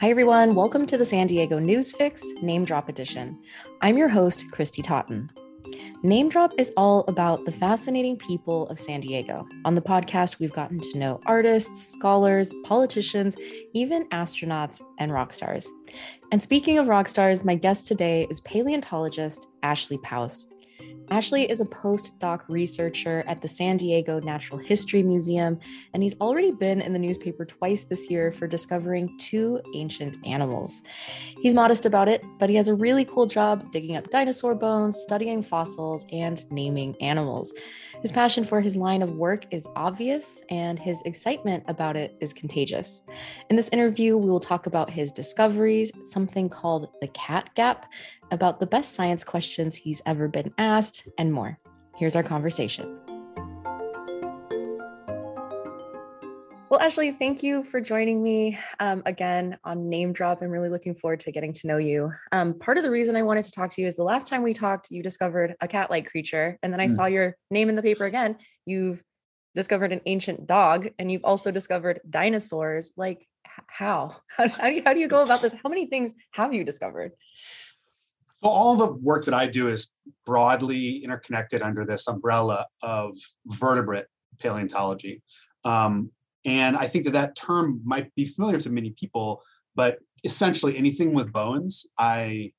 Hi, everyone. Welcome to the San Diego News Fix Name Drop Edition. I'm your host, Christy Totten. Name Drop is all about the fascinating people of San Diego. On the podcast, we've gotten to know artists, scholars, politicians, even astronauts and rock stars. And speaking of rock stars, my guest today is paleontologist Ashley Poust. Ashley is a postdoc researcher at the San Diego Natural History Museum, and he's already been in the newspaper twice this year for discovering two ancient animals. He's modest about it, but he has a really cool job digging up dinosaur bones, studying fossils, and naming animals. His passion for his line of work is obvious, and his excitement about it is contagious. In this interview, we will talk about his discoveries, something called the cat gap, about the best science questions he's ever been asked, and more. Here's our conversation. Well, Ashley, thank you for joining me um, again on Name Drop. I'm really looking forward to getting to know you. Um, part of the reason I wanted to talk to you is the last time we talked, you discovered a cat like creature. And then I mm. saw your name in the paper again. You've discovered an ancient dog and you've also discovered dinosaurs. Like, how? How, how, do, you, how do you go about this? How many things have you discovered? So all the work that I do is broadly interconnected under this umbrella of vertebrate paleontology. Um, and I think that that term might be familiar to many people, but essentially anything with bones, I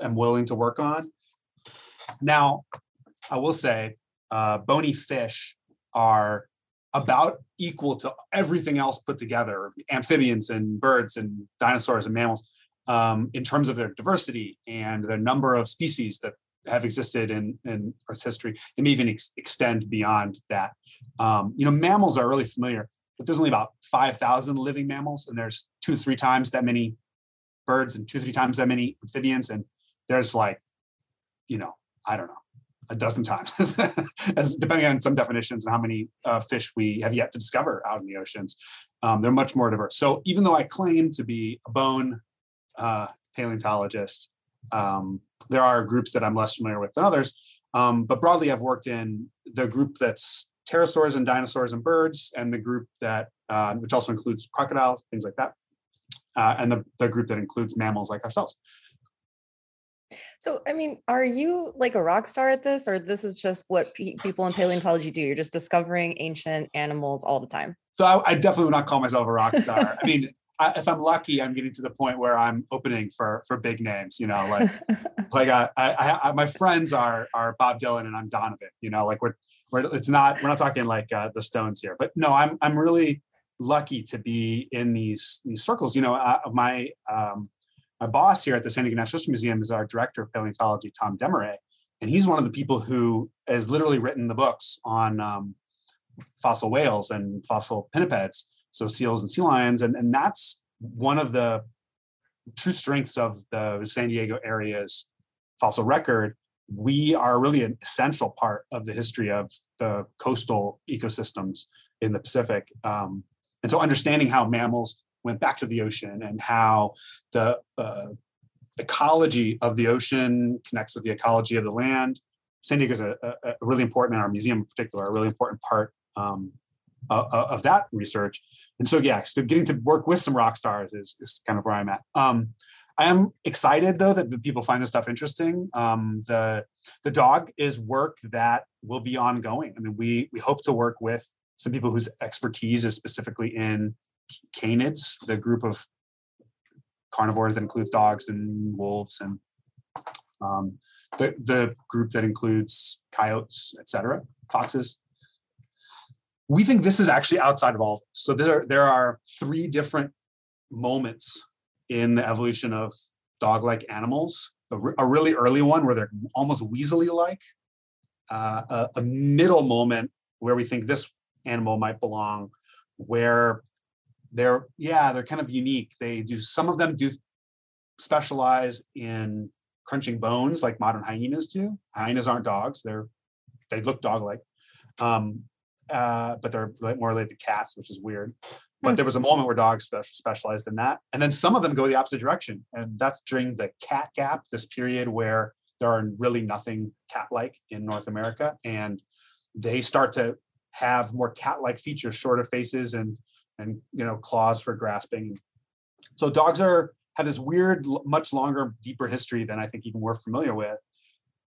am willing to work on. Now, I will say, uh, bony fish are about equal to everything else put together amphibians and birds and dinosaurs and mammals um, in terms of their diversity and the number of species that have existed in, in Earth's history. They may even ex- extend beyond that. Um, you know, mammals are really familiar but there's only about 5,000 living mammals, and there's two three times that many birds and two three times that many amphibians. And there's like, you know, I don't know, a dozen times, as depending on some definitions and how many uh, fish we have yet to discover out in the oceans. Um, they're much more diverse. So even though I claim to be a bone uh, paleontologist, um, there are groups that I'm less familiar with than others. Um, but broadly, I've worked in the group that's pterosaurs and dinosaurs and birds, and the group that, uh, which also includes crocodiles, things like that, uh, and the, the group that includes mammals like ourselves. So, I mean, are you like a rock star at this, or this is just what pe- people in paleontology do? You're just discovering ancient animals all the time. So, I, I definitely would not call myself a rock star. I mean, I, if I'm lucky, I'm getting to the point where I'm opening for for big names. You know, like like I, I, I, my friends are are Bob Dylan and I'm Donovan. You know, like we're we're it's not we're not talking like uh, the Stones here. But no, I'm I'm really lucky to be in these these circles. You know, uh, my um, my boss here at the San Diego Natural History Museum is our director of paleontology, Tom Deméré, and he's one of the people who has literally written the books on um, fossil whales and fossil pinnipeds so seals and sea lions, and, and that's one of the true strengths of the San Diego area's fossil record. We are really an essential part of the history of the coastal ecosystems in the Pacific. Um, and so understanding how mammals went back to the ocean and how the uh, ecology of the ocean connects with the ecology of the land. San Diego is a, a, really important, in our museum in particular, a really important part um, of that research. And so, yeah, so getting to work with some rock stars is, is kind of where I'm at. Um, I am excited though that people find this stuff interesting. Um, the the dog is work that will be ongoing. I mean, we we hope to work with some people whose expertise is specifically in canids, the group of carnivores that includes dogs and wolves, and um, the the group that includes coyotes, etc., foxes, we think this is actually outside of all. So there, there are three different moments in the evolution of dog-like animals. A, a really early one where they're almost weaselly-like. Uh, a, a middle moment where we think this animal might belong, where they're yeah they're kind of unique. They do some of them do specialize in crunching bones like modern hyenas do. Hyenas aren't dogs; they're they look dog-like. Um, uh, but they're more related to cats, which is weird. But hmm. there was a moment where dogs special, specialized in that, and then some of them go the opposite direction, and that's during the cat gap, this period where there are really nothing cat-like in North America, and they start to have more cat-like features, shorter faces, and and you know claws for grasping. So dogs are have this weird, much longer, deeper history than I think even we're familiar with.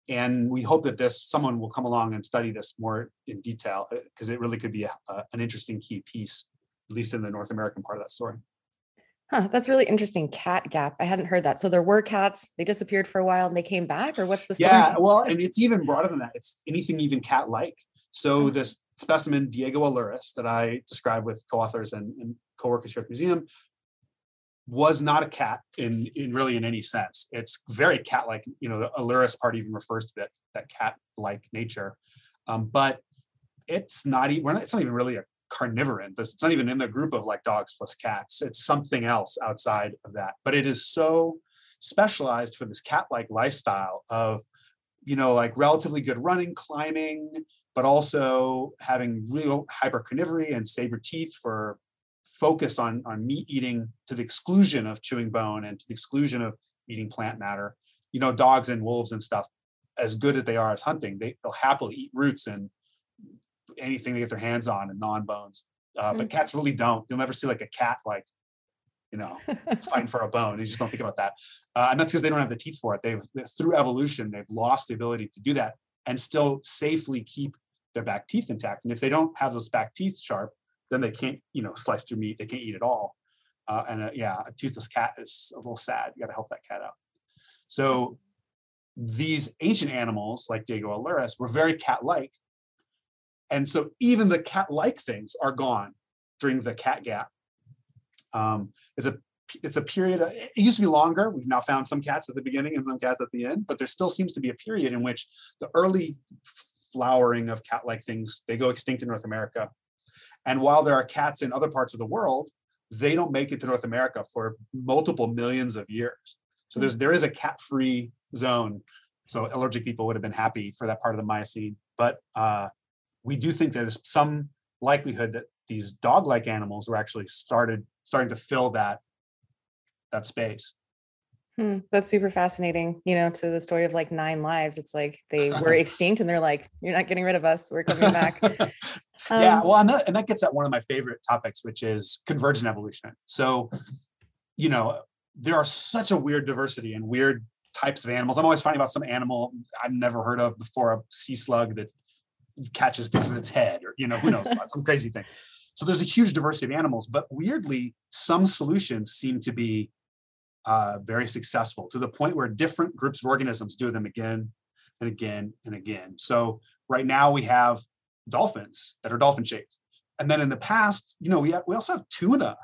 And we hope that this someone will come along and study this more in detail uh, because it really could be a, a, an interesting key piece, at least in the North American part of that story. Huh, that's really interesting. Cat gap. I hadn't heard that. So there were cats. They disappeared for a while and they came back, or what's the story? Yeah, well, and it's even broader than that. It's anything even cat-like. So oh. this specimen Diegoaelurus that I described with co-authors and, and co-workers here at the museum was not a cat in, in really in any sense. It's very cat-like. You know, the aelurus part even refers to that that cat-like nature, um, but it's not even. It's not even really a carnivoran. It's not even in the group of like dogs plus cats. It's something else outside of that. But it is so specialized for this cat-like lifestyle of, you know, like relatively good running, climbing, but also having real hypercarnivory and saber teeth for focused on, on meat eating to the exclusion of chewing bone and to the exclusion of eating plant matter. You know, dogs and wolves and stuff, as good as they are as hunting, they, they'll happily eat roots and anything they get their hands on and non-bones. Uh, mm-hmm. But cats really don't. You'll never see like a cat like, you know, fighting for a bone. You just don't think about that. Uh, and that's because they don't have the teeth for it. They've through evolution, they've lost the ability to do that and still safely keep their back teeth intact. And if they don't have those back teeth sharp, then they can't, you know, slice through meat. They can't eat at all. Uh, and uh, yeah, a toothless cat is a little sad. You got to help that cat out. So these ancient animals like Diegoaelurus were very cat-like and so even the cat-like things are gone during the cat gap. Um, it's a it's a period. Of, it used to be longer. We've now found some cats at the beginning and some cats at the end, but there still seems to be a period in which the early flowering of cat-like things they go extinct in North America. And while there are cats in other parts of the world, they don't make it to North America for multiple millions of years. So there's there is a cat-free zone. So allergic people would have been happy for that part of the Miocene, but uh, we do think there's some likelihood that these dog-like animals were actually started starting to fill that that space. Hmm, that's super fascinating. You know, to the story of like nine lives, it's like they were extinct, and they're like, "You're not getting rid of us. We're coming back." um, yeah, well, and that and that gets at one of my favorite topics, which is convergent evolution. So, you know, there are such a weird diversity and weird types of animals. I'm always finding about some animal I've never heard of before, a sea slug that catches things with its head or you know who knows what, some crazy thing so there's a huge diversity of animals but weirdly some solutions seem to be uh, very successful to the point where different groups of organisms do them again and again and again. So right now we have dolphins that are dolphin shaped. And then in the past you know we, have, we also have tuna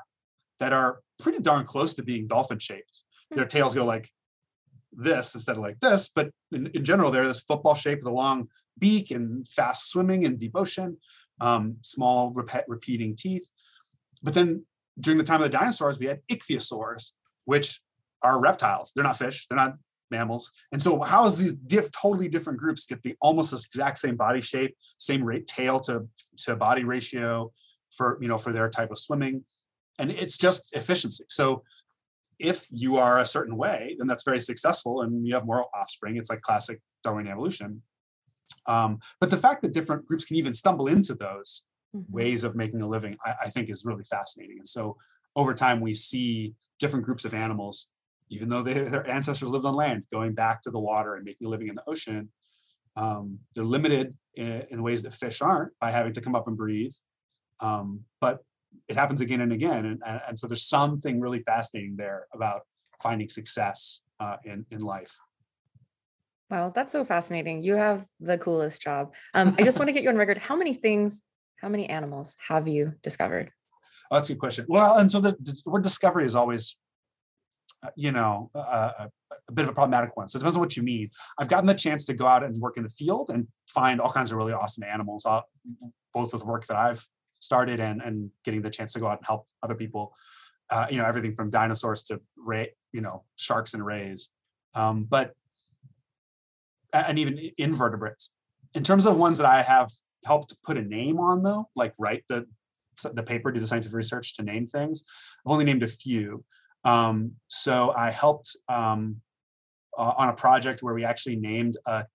that are pretty darn close to being dolphin shaped. Their tails go like this instead of like this but in, in general they're this football shape with a long beak and fast swimming in deep ocean, um, small rep- repeating teeth. But then during the time of the dinosaurs, we had ichthyosaurs, which are reptiles. They're not fish. They're not mammals. And so, how does these diff, totally different groups get the almost the exact same body shape, same rate tail to to body ratio for you know for their type of swimming, and it's just efficiency. So if you are a certain way, then that's very successful, and you have more offspring. It's like classic Darwinian evolution. Um, but the fact that different groups can even stumble into those mm-hmm. ways of making a living, I, I, think is really fascinating. And so over time, we see different groups of animals, even though they, their ancestors lived on land, going back to the water and making a living in the ocean. Um, they're limited in, in, ways that fish aren't by having to come up and breathe. Um, but it happens again and again. And, and, and, so there's something really fascinating there about finding success uh, in, in life. Wow, that's so fascinating. You have the coolest job. Um, I just want to get you on record. How many things, how many animals have you discovered? Oh, that's a good question. Well, and so the, the word discovery is always, you know, a, a bit of a problematic one. So it depends on what you mean. I've gotten the chance to go out and work in the field and find all kinds of really awesome animals, uh, both with work that I've started and, and getting the chance to go out and help other people. Uh, you know, everything from dinosaurs to ray, you know, sharks and rays. Um, but and even invertebrates. In terms of ones that I have helped put a name on, though, like write the the paper, do the scientific research to name things, I've only named a few. Um, so I helped um, uh, on a project where we actually named a,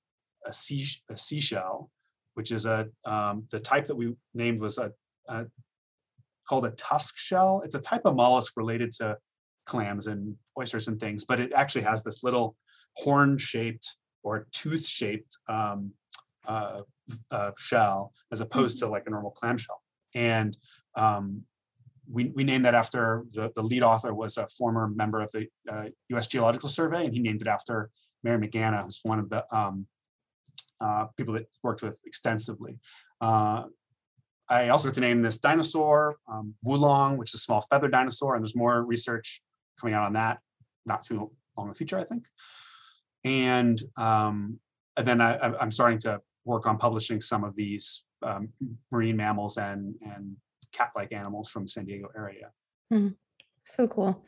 a, sea, a seashell, which is a um, the type that we named was a, a, called a tusk shell. It's a type of mollusk related to clams and oysters and things, but it actually has this little horn-shaped or tooth-shaped um, uh, uh, shell as opposed to like a normal clam shell. And um, we, we named that after the, the lead author was a former member of the uh, U.S. Geological Survey, and he named it after Mary McGanna, who's one of the um, uh, people that worked with extensively. Uh, I also got to name this dinosaur, um, Wulong, which is a small feathered dinosaur, and there's more research coming out on that not too long in the future, I think. And, um, and then I, I'm starting to work on publishing some of these um, marine mammals and, and cat-like animals from the San Diego area. Mm, so cool.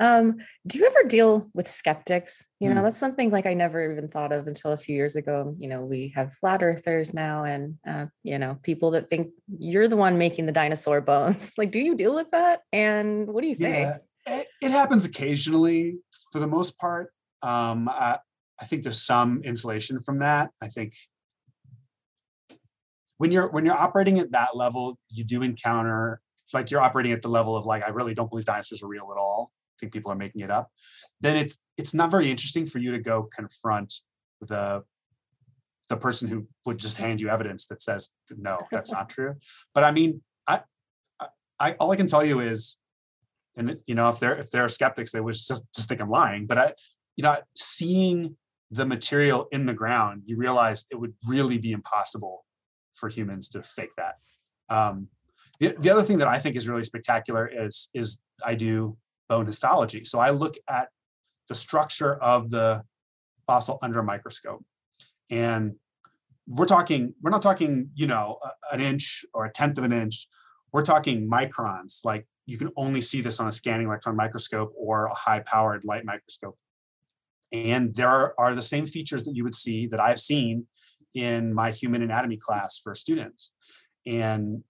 Um, do you ever deal with skeptics? You know, mm. that's something like I never even thought of until a few years ago. You know, we have flat earthers now, and uh, you know, people that think you're the one making the dinosaur bones. like, do you deal with that? And what do you say? Yeah, it, it happens occasionally. For the most part, um, I, I think there's some insulation from that. I think when you're when you're operating at that level, you do encounter like you're operating at the level of like I really don't believe dinosaurs are real at all I think people are making it up, then it's it's not very interesting for you to go confront the the person who would just hand you evidence that says no, that's not true. But I mean, I, I all I can tell you is, and you know, if they're if they're skeptics, they would just just think I'm lying. But I, you know, seeing the material in the ground, you realize it would really be impossible for humans to fake that. Um, the, the other thing that I think is really spectacular is is I do bone histology. So I look at the structure of the fossil under a microscope. And we're talking, we're not talking, you know, an inch or a tenth of an inch. We're talking microns. Like you can only see this on a scanning electron microscope or a high powered light microscope. And there are, are the same features that you would see that I've seen in my human anatomy class for students. And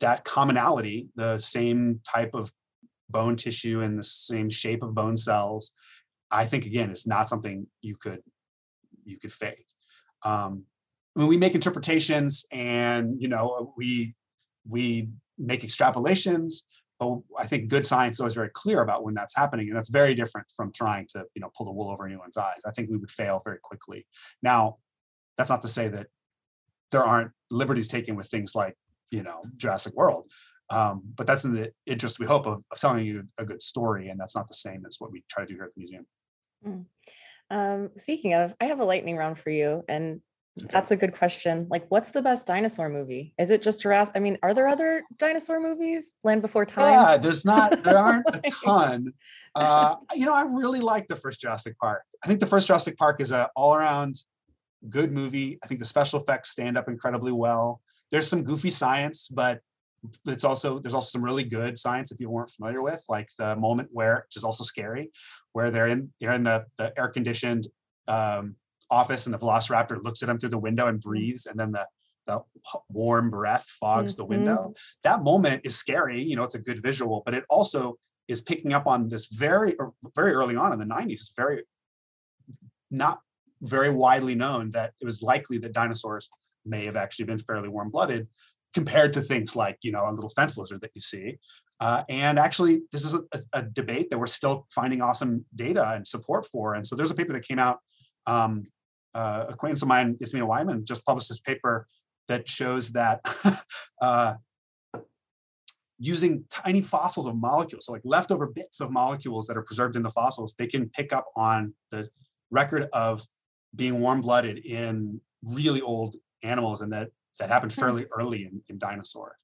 that commonality, the same type of bone tissue and the same shape of bone cells, I think again, it's not something you could you could fake. Um, I mean, we make interpretations, and you know, we we make extrapolations, but I think good science is always very clear about when that's happening, and that's very different from trying to you know pull the wool over anyone's eyes. I think we would fail very quickly. Now, that's not to say that there aren't liberties taken with things like you know Jurassic World. Um, but that's in the interest, we hope, of, of, telling you a good story. And that's not the same as what we try to do here at the museum. Mm. Um, speaking of, I have a lightning round for you. And okay. that's a good question. Like, what's the best dinosaur movie? Is it just Jurassic? I mean, are there other dinosaur movies? Land Before Time? Yeah, there's not, there aren't a ton. Uh, you know, I really like the first Jurassic Park. I think the first Jurassic Park is an all around good movie. I think the special effects stand up incredibly well. There's some goofy science, but it's also there's also some really good science if you weren't familiar with, like the moment where, which is also scary, where they're in they're in the, the air conditioned um, office and the Velociraptor looks at them through the window and mm-hmm. breathes, and then the the warm breath fogs mm-hmm. the window. That moment is scary. You know, it's a good visual, but it also is picking up on this very very early on in the 90s. It's very not very widely known that it was likely that dinosaurs may have actually been fairly warm blooded compared to things like you know a little fence lizard that you see. Uh, and actually this is a, a, debate that we're still finding awesome data and support for. And so there's a paper that came out um, uh, acquaintance of mine Jasmina Wiemann just published this paper that shows that uh, using tiny fossils of molecules so like leftover bits of molecules that are preserved in the fossils they can pick up on the record of being warm-blooded in really old animals and that that happened hmm. fairly early in, in dinosaurs.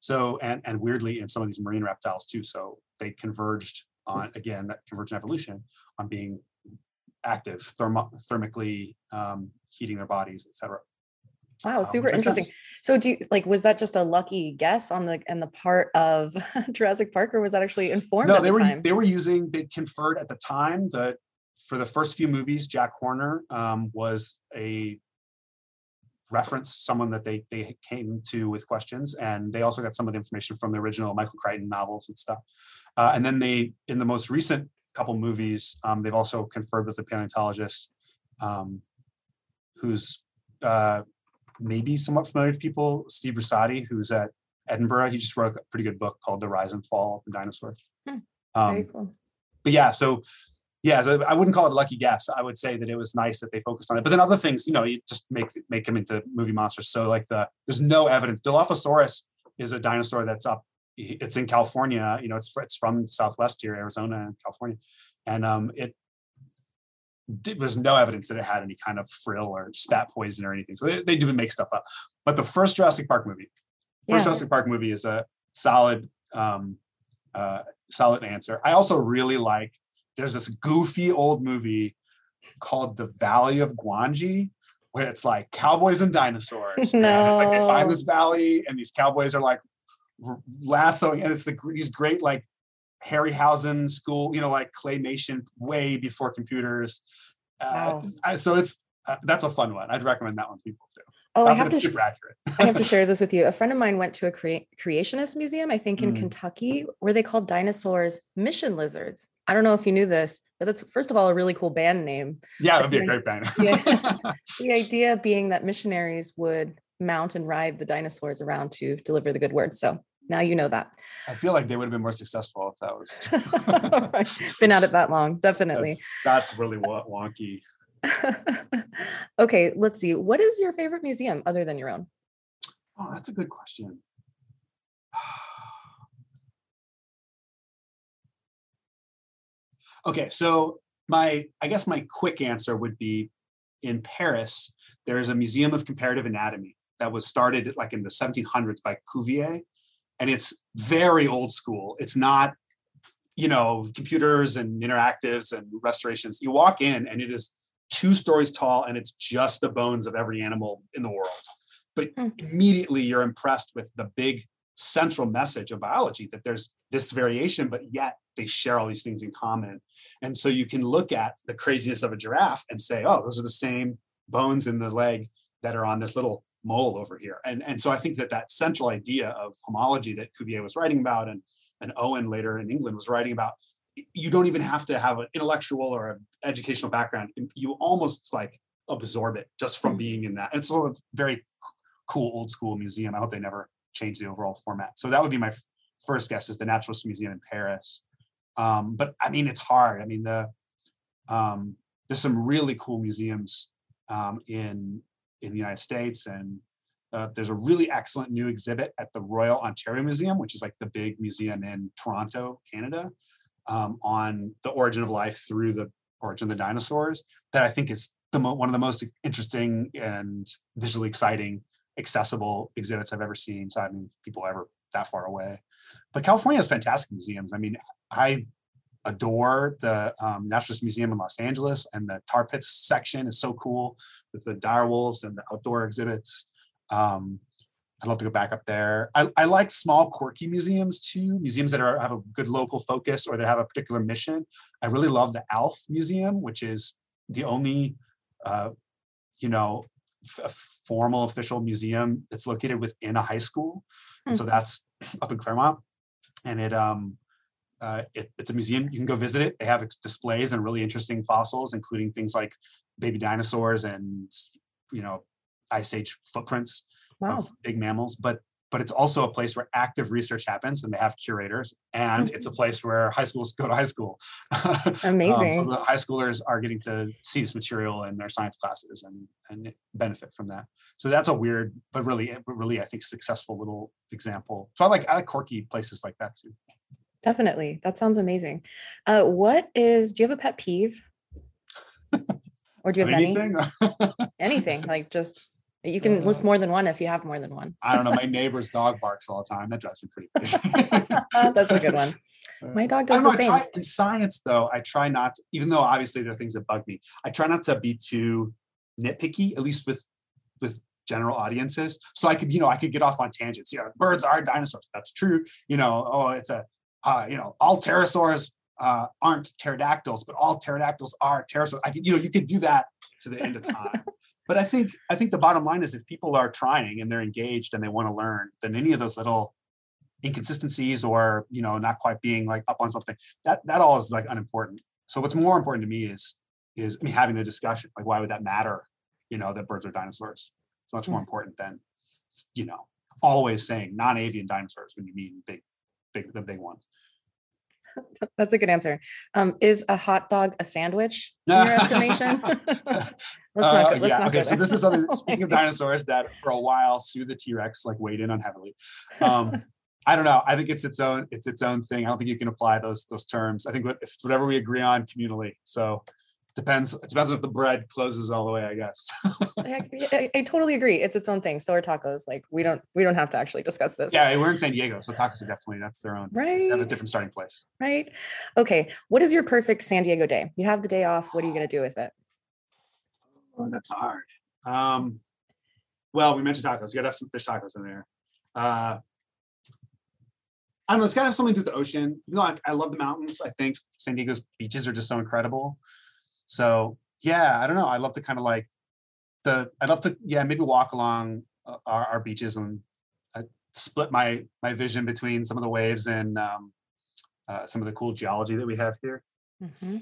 So, and, and weirdly in some of these marine reptiles too. So they converged on, again, that convergent evolution on being active, thermo, thermically um, heating their bodies, etc. Wow, um, super um, interesting. Sense. So do you like was that just a lucky guess on the and the part of Jurassic Park or was that actually informed? No, they the were time? they were using they conferred at the time that for the first few movies, Jack Horner um, was a reference someone that they they came to with questions and they also got some of the information from the original michael crichton novels and stuff. Uh, and then they in the most recent couple movies um, they've also conferred with a paleontologist um, who's uh, maybe somewhat familiar to people steve Brusatte, who's at edinburgh. He just wrote a pretty good book called the rise and fall of the dinosaurs. Hmm. um, very cool. but yeah, so yeah, so I wouldn't call it a lucky guess. I would say that it was nice that they focused on it. But then other things, you know, you just make make them into movie monsters. So like the there's no evidence. Dilophosaurus is a dinosaur that's up. It's in California. You know, it's it's from Southwest here, Arizona and California, and um, it there's no evidence that it had any kind of frill or spat poison or anything. So they, they do make stuff up. But the first Jurassic Park movie, first yeah. Jurassic Park movie is a solid, um, uh, solid answer. I also really like. There's this goofy old movie called The Valley of Gwangi, where it's like cowboys and dinosaurs. no. And it's like they find this valley, and these cowboys are like lassoing, and it's the, these great like Harryhausen school, you know, like claymation way before computers. Uh, wow. so it's uh, that's a fun one. I'd recommend that one to people too. Oh, Not I have to super accurate. I have to share this with you. A friend of mine went to a cre- creationist museum, I think in mm. Kentucky, where they called dinosaurs mission lizards. I don't know if you knew this, but that's first of all a really cool band name. Yeah, that'd be a great band. yeah, the idea being that missionaries would mount and ride the dinosaurs around to deliver the good word. So now you know that. I feel like they would have been more successful if that was been at it that long. Definitely. That's, that's really wonky. okay, let's see. What is your favorite museum other than your own? Oh, that's a good question. okay, so my I guess my quick answer would be in Paris, there's a museum of comparative anatomy that was started like in the 1700s by Cuvier and it's very old school. It's not, you know, computers and interactives and restorations. You walk in and it is two stories tall and it's just the bones of every animal in the world. But mm. immediately you're impressed with the big central message of biology that there's this variation, but yet they share all these things in common. And so you can look at the craziness of a giraffe and say, oh, those are the same bones in the leg that are on this little mole over here. And, and so I think that that central idea of homology that Cuvier was writing about and, and Owen later in England was writing about, you don't even have to have an intellectual or an educational background. You almost like absorb it just from hmm. being in that. It's a very cool old school museum. I hope they never change the overall format. So that would be my first guess is the Naturalist Museum in Paris. Um, but I mean, it's hard. I mean, the um, there's some really cool museums um, in in the United States. And uh, there's a really excellent new exhibit at the Royal Ontario Museum, which is like the big museum in Toronto, Canada, um, on the origin of life through the origin of the dinosaurs. That I think is the mo- one of the most interesting and visually exciting, accessible exhibits I've ever seen. So I mean, people ever that far away. But California has fantastic museums. I mean, I adore the um, Naturalist Museum in Los Angeles, and the tar pits section is so cool with the dire wolves and the outdoor exhibits. Um, I'd love to go back up there. I, I, like small, quirky museums too, museums that are have a good local focus or that have a particular mission. I really love the ALF Museum, which is the only, uh, you know, f- formal official museum that's located within a high school. Mm-hmm. so that's up in Claremont, and it um, uh, it, it's a museum. You can go visit it. They have displays and really interesting fossils, including things like baby dinosaurs and you know ice age footprints wow. of big mammals. But but it's also a place where active research happens, and they have curators. And mm-hmm. it's a place where high schools go to high school. Amazing. um, so the high schoolers are getting to see this material in their science classes and and benefit from that. So that's a weird, but really, really, I think successful little example. So I like I like quirky places like that too. Definitely. That sounds amazing. Uh, what is, do you have a pet peeve? or do you have anything? Any? anything like just, you can uh, list more than one if you have more than one. I don't know. My neighbor's dog barks all the time. That drives me pretty crazy. That's a good one. My dog does know, the same. Try, in science, though, I try not, to, even though obviously there are things that bug me, I try not to be too nitpicky, at least with with general audiences. So I could, you know, I could get off on tangents. Yeah, birds are dinosaurs. That's true. You know, oh, it's a uh, you know, all pterosaurs uh, aren't pterodactyls, but all pterodactyls are pterosaurs. I could, you know, you could do that to the end of time. But I think I think the bottom line is if people are trying and they're engaged and they want to learn, then any of those little inconsistencies or you know not quite being like up on something that that all is like unimportant. So what's more important to me is is I mean having the discussion like why would that matter? You know that birds are dinosaurs. So much more hmm. important than you know always saying non-avian dinosaurs when you mean big big the big ones. That's a good answer. Um, is a hot dog a sandwich in your estimation? uh, not, let's yeah. Not okay. So this is something. Speaking of dinosaurs, that for a while Sue the T Rex like weighed in on heavily. Um, I don't know. I think it's its own. It's its own thing. I don't think you can apply those those terms. I think what, if whatever we agree on communally. So depends it depends if the bread closes all the way i guess I, I, I, totally agree it's its own thing so are tacos like we don't we don't have to actually discuss this yeah we're in san diego so tacos are definitely that's their own right they have a different starting place right okay what is your perfect san diego day you have the day off what are you going to do with it oh, that's hard um well we mentioned tacos you gotta have some fish tacos in there uh I don't know. It's got to have something to do with the ocean. You know, I, I love the mountains. I think San Diego's beaches are just so incredible. So yeah, I don't know. I love to kind of like the. I'd love to yeah maybe walk along uh, our, our beaches and uh, split my my vision between some of the waves and um, uh, some of the cool geology that we have here. Mm-hmm.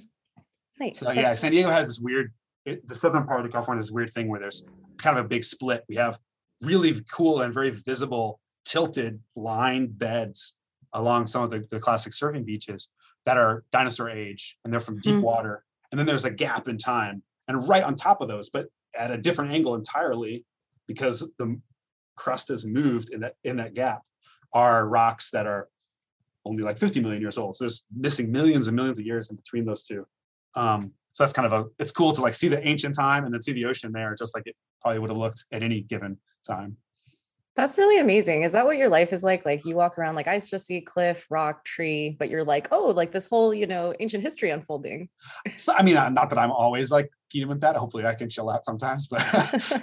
Nice. So yeah, San Diego has this weird. It, the southern part of California is this weird thing where there's kind of a big split. We have really cool and very visible tilted line beds along some of the, the classic surfing beaches that are dinosaur age and they're from deep mm. water and then there's a gap in time and right on top of those but at a different angle entirely because the crust has moved in that in that gap are rocks that are only like 50 million years old. So there's missing millions and millions of years in between those two. Um, so that's kind of a it's cool to like see the ancient time and then see the ocean there just like it probably would have looked at any given time that's really amazing. Is that what your life is like? Like you walk around like I just see cliff, rock, tree, but you're like, oh, like this whole, you know, ancient history unfolding. So, I mean, not that I'm always like keen with that. Hopefully I can chill out sometimes, but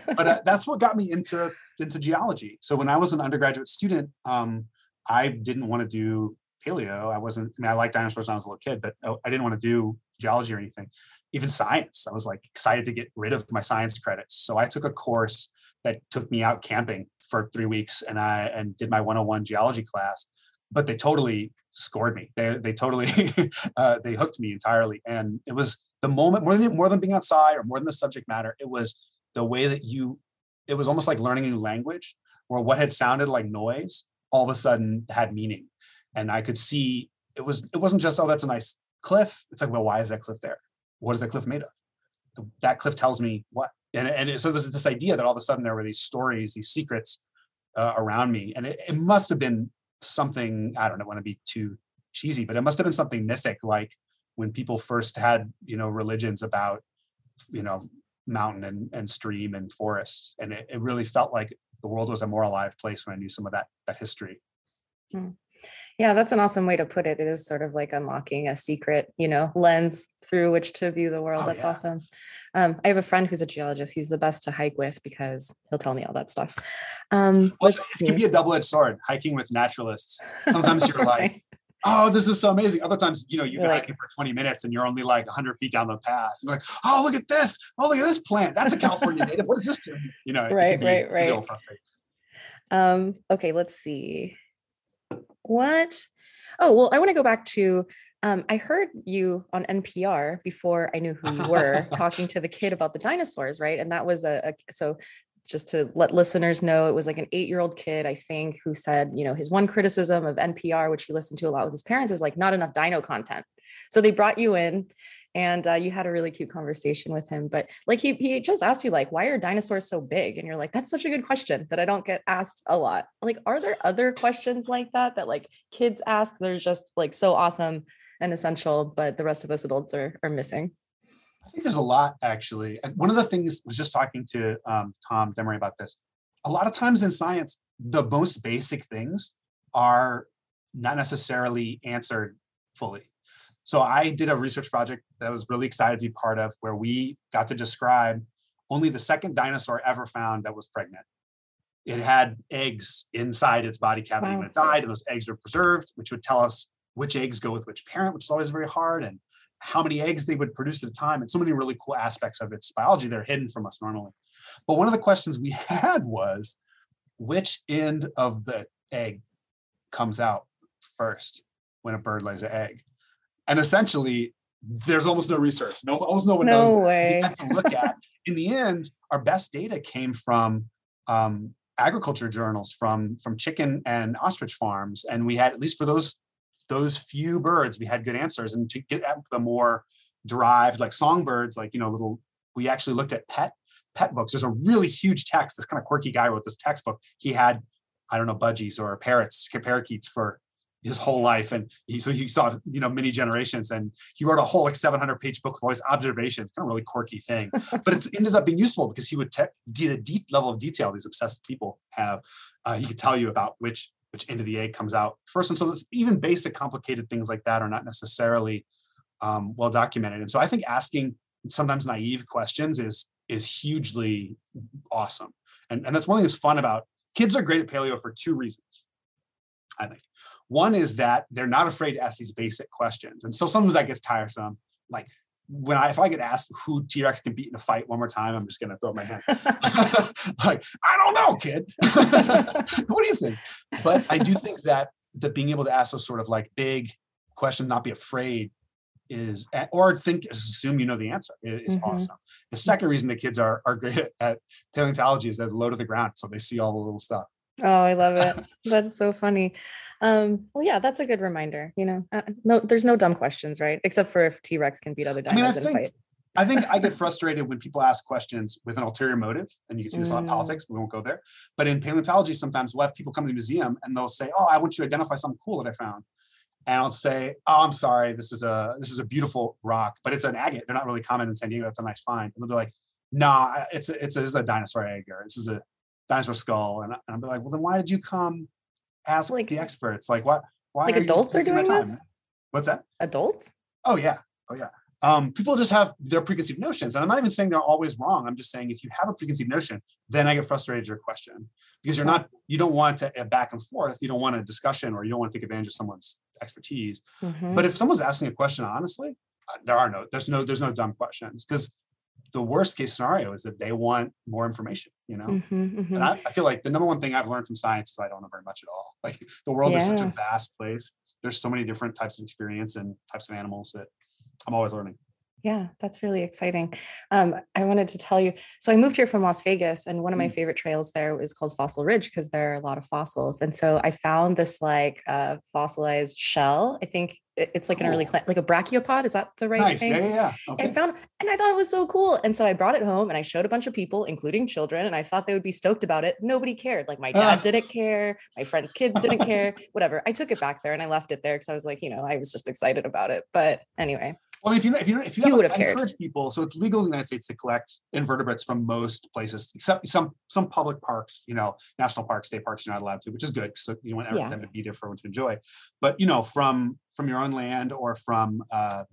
but uh, that's what got me into into geology. So when I was an undergraduate student, um, I didn't want to do paleo. I wasn't, I mean, I liked dinosaurs when I was a little kid, but oh, I didn't want to do geology or anything. Even science. I was like excited to get rid of my science credits. So I took a course that took me out camping for three weeks and I and did my 101 geology class. But they totally scored me. They they totally uh, they hooked me entirely. And it was the moment more than more than being outside or more than the subject matter. It was the way that you. It was almost like learning a new language, where what had sounded like noise all of a sudden had meaning, and I could see it was. It wasn't just oh that's a nice cliff. It's like well why is that cliff there? What is that cliff made of? That cliff tells me what and and so there was this idea that all of a sudden there were these stories, these secrets uh, around me, and it, it must have been something I don't want to be too cheesy, but it must have been something mythic, like when people first had you know religions about you know mountain and, and stream and forest, and it, it really felt like the world was a more alive place when I knew some of that that history. Hmm. Yeah, that's an awesome way to put it. It is sort of like unlocking a secret, you know, lens through which to view the world. Oh, that's yeah. awesome. Um, I have a friend who's a geologist. He's the best to hike with because he'll tell me all that stuff. Um, well, let's it can be a double-edged sword. Hiking with naturalists. Sometimes you're like, oh, this is so amazing. Other times, you know, you've been like, hiking for 20 minutes and you're only like 100 feet down the path. You're like, oh, look at this. Oh, look at this plant. That's a California native. What is this doing? You know, right, right, right. Um, okay, let's see. What? Oh, well, I want to go back to um, I heard you on NPR before I knew who you were talking to the kid about the dinosaurs, right? And that was a, a so just to let listeners know, it was like an eight year old kid, I think, who said, you know, his one criticism of NPR, which he listened to a lot with his parents, is like not enough dino content. So they brought you in and uh, you had a really cute conversation with him but like he, he just asked you like why are dinosaurs so big? And you're like that's such a good question that i don't get asked a lot. Like are there other questions like that that like kids ask they're just like so awesome and essential but the rest of us adults are are missing? I think there's a lot actually. One of the things I was just talking to um, tom Deméré about this. A lot of times in science the most basic things are not necessarily answered fully so I did a research project that I was really excited to be part of where we got to describe only the second dinosaur ever found that was pregnant. It had eggs inside its body cavity wow. when it died, and those eggs were preserved, which would tell us which eggs go with which parent, which is always very hard, and how many eggs they would produce at a time, and so many really cool aspects of its biology that are hidden from us normally. But one of the questions we had was which end of the egg comes out first when a bird lays an egg? And essentially there's almost no research. No, almost no one no knows. Way. We had to look at. In the end, our best data came from um, agriculture journals, from from chicken and ostrich farms, and we had at least for those those few birds, we had good answers. And to get at the more derived, like songbirds, like, you know, little, we actually looked at pet pet books. There's a really huge text. This kind of quirky guy wrote this textbook. He had, I don't know, budgies or parrots, parakeets for his whole life. And he, so he saw, you know, many generations and he wrote a whole like 700 page book with all his observations, kind of really quirky thing, but it's ended up being useful because he would take the deep level of detail these obsessed people have. Uh, he could tell you about which, which end of the egg comes out first. And so even basic complicated things like that are not necessarily um, well documented. And so I think asking sometimes naive questions is, is hugely awesome. And, and that's one thing that's fun about kids are great at paleo for two reasons. I think one is that they're not afraid to ask these basic questions. And so sometimes that gets tiresome. Like when I, if I get asked who T-Rex can beat in a fight one more time, I'm just going to throw my hands. like, I don't know, kid. what do you think? But I do think that, that being able to ask those sort of like big questions, not be afraid is, or think, assume you know the answer is mm-hmm. awesome. The second reason the kids are, are great at paleontology is they're low to the ground. So they see all the little stuff. Oh, I love it. That's so funny. Um, well, yeah, that's a good reminder. You know, uh, no, there's no dumb questions, right? Except for if T Rex can beat other dinos I mean, I in think, a fight. I think I get frustrated when people ask questions with an ulterior motive, and you can see this mm. a lot in politics. We won't go there. But in paleontology, sometimes we'll have people come to the museum and they'll say, "Oh, I want you to identify something cool that I found," and I'll say, "Oh, I'm sorry, this is a this is a beautiful rock, but it's an agate. They're not really common in San Diego. That's a nice find." And they'll be like, "Nah, it's a, it's a, this is a dinosaur egg, or this is a dinosaur skull. And, I'm like, well, then why did you come ask like, the experts? Like, what? Why like are adults are doing this? What's that? Adults? Oh yeah. Oh yeah. Um, people just have their preconceived notions. And I'm not even saying they're always wrong. I'm just saying if you have a preconceived notion, then I get frustrated at your question because you're not, you don't want to uh, back and forth. You don't want a discussion or you don't want to take advantage of someone's expertise. Mm-hmm. But if someone's asking a question honestly, uh, there are no, there's no, there's no dumb questions because the worst case scenario is that they want more information you know mm-hmm, mm-hmm. and I, I, feel like the number one thing i've learned from science is i don't know very much at all like the world yeah. is such a vast place there's so many different types of experience and types of animals that i'm always learning yeah, that's really exciting. Um, I wanted to tell you. So I moved here from Las Vegas, and one of my mm. favorite trails there is called Fossil Ridge because there are a lot of fossils. And so I found this like uh, fossilized shell. I think it's like cool. an early like a brachiopod. Is that the right nice. thing? Yeah, yeah, yeah. Okay. I found, and I thought it was so cool. And so I brought it home and I showed a bunch of people, including children, and I thought they would be stoked about it. Nobody cared. Like my dad didn't care. My friends' kids didn't care. Whatever. I took it back there and I left it there because I was like, you know, I was just excited about it. But anyway, well, if you if you if you, you would have encouraged people, so it's legal in the United States to collect invertebrates from most places, except some some public parks. You know, national parks, state parks, you're not allowed to, which is good because you want yeah. them to be there for everyone to enjoy. But you know, from from your own land or from uh,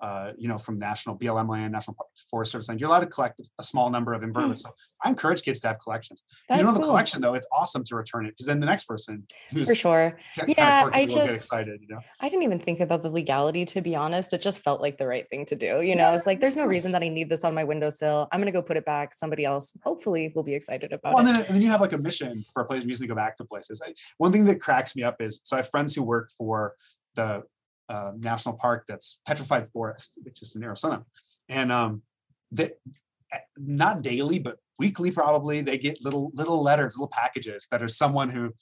uh, you know, from national BLM land, National Forest Service land, you're allowed to collect a small number of invertebrates. Hmm. So I encourage kids to have collections. That's you don't have cool. a collection though, it's awesome to return it because then the next person who's for sure. Yeah, I just excited, you know. I didn't even think about the legality to be honest. It just felt like the right thing to do. You know, yeah, it's like there's no reason that I need this on my windowsill. I'm gonna go put it back. Somebody else hopefully will be excited about well, it. And then, and then you have like a mission for a place reason to go back to places. I, one thing that cracks me up is so I have friends who work for the uh, national park that's petrified forest, which is in Arizona, and um, that not daily but weekly probably they get little little letters, little packages that are someone who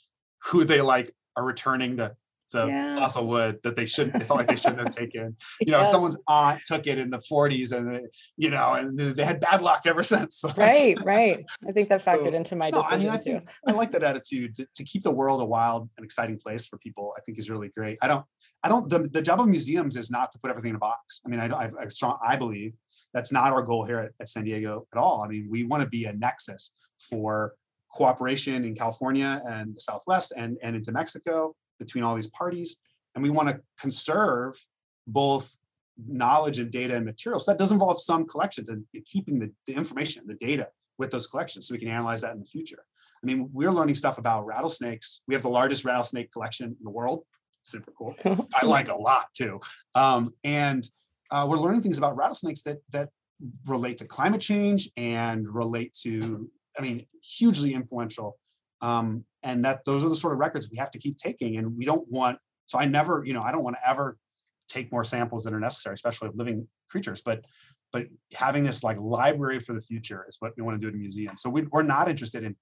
who they like are returning the the yeah. fossil wood that they shouldn't they felt like they shouldn't have taken. You know, yes. someone's aunt took it in the 40s and they, you know, and they had bad luck ever since. right, right. I think that factored so, into my decision. No, I mean, I think I like that attitude to, to, keep the world a wild and exciting place for people. I think is really great. I don't, I don't. The, the job of museums is not to put everything in a box. I mean, I, I, I strong, I believe that's not our goal here at, at San Diego at all. I mean, we want to be a nexus for cooperation in California and the Southwest and, and into Mexico between all these parties. And we want to conserve both knowledge and data and materials. So that does involve some collections and keeping the, the information, the data with those collections so we can analyze that in the future. I mean, we're learning stuff about rattlesnakes. We have the largest rattlesnake collection in the world. Super cool. I like a lot too. Um, and uh, we're learning things about rattlesnakes that that relate to climate change and relate to, I mean, hugely influential um, and that those are the sort of records we have to keep taking and we don't want so i never you know i don't want to ever take more samples than are necessary especially of living creatures but but having this like library for the future is what we want to do at a museum so we, we're not interested in,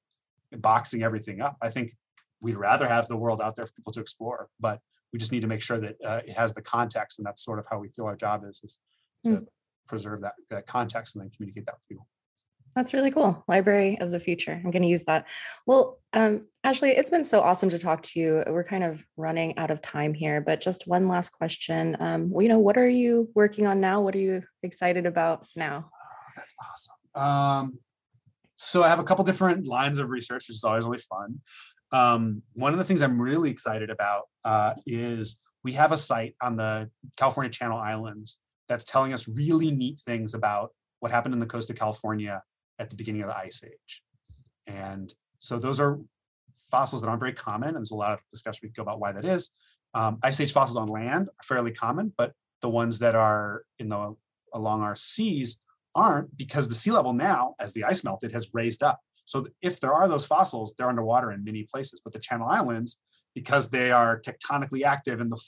in boxing everything up i think we'd rather have the world out there for people to explore but we just need to make sure that uh, it has the context, and that's sort of how we feel our job is, is to Mm. preserve that, that context and then communicate that with people. That's really cool. Library of the future. I'm going to use that. Well, um, Ashley, it's been so awesome to talk to you. We're kind of running out of time here, but just one last question. Um, well, you know, what are you working on now? What are you excited about now? That's awesome. Um, so I have a couple different lines of research, which is always really fun. Um, one of the things I'm really excited about uh, is we have a site on the California Channel Islands that's telling us really neat things about what happened in the coast of California at the beginning of the Ice Age. And so those are fossils that aren't very common, and there's a lot of discussion we could go about why that is. Um, Ice Age fossils on land are fairly common, but the ones that are in the along our seas aren't because the sea level now, as the ice melted, has raised up. So if there are those fossils, they're underwater in many places. But the Channel Islands, because they are tectonically active and the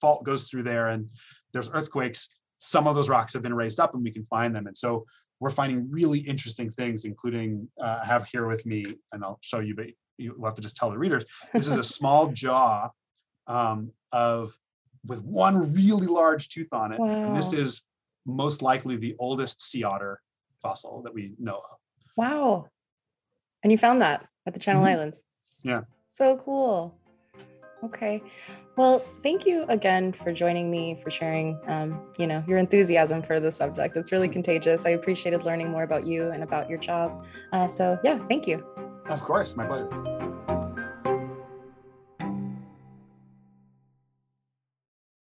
fault goes through there and there's earthquakes, some of those rocks have been raised up and we can find them. And so we're finding really interesting things, including uh, I have here with me, and I'll show you, but you will have to just tell the readers. This is a small jaw um, of with one really large tooth on it. Wow. And this is most likely the oldest sea otter fossil that we know of. Wow. And you found that at the Channel mm-hmm. Islands. Yeah. So cool. Okay. Well, thank you again for joining me, for sharing, um, you know, your enthusiasm for the subject. It's really contagious. I appreciated learning more about you and about your job. Uh, so yeah, thank you. Of course, my pleasure.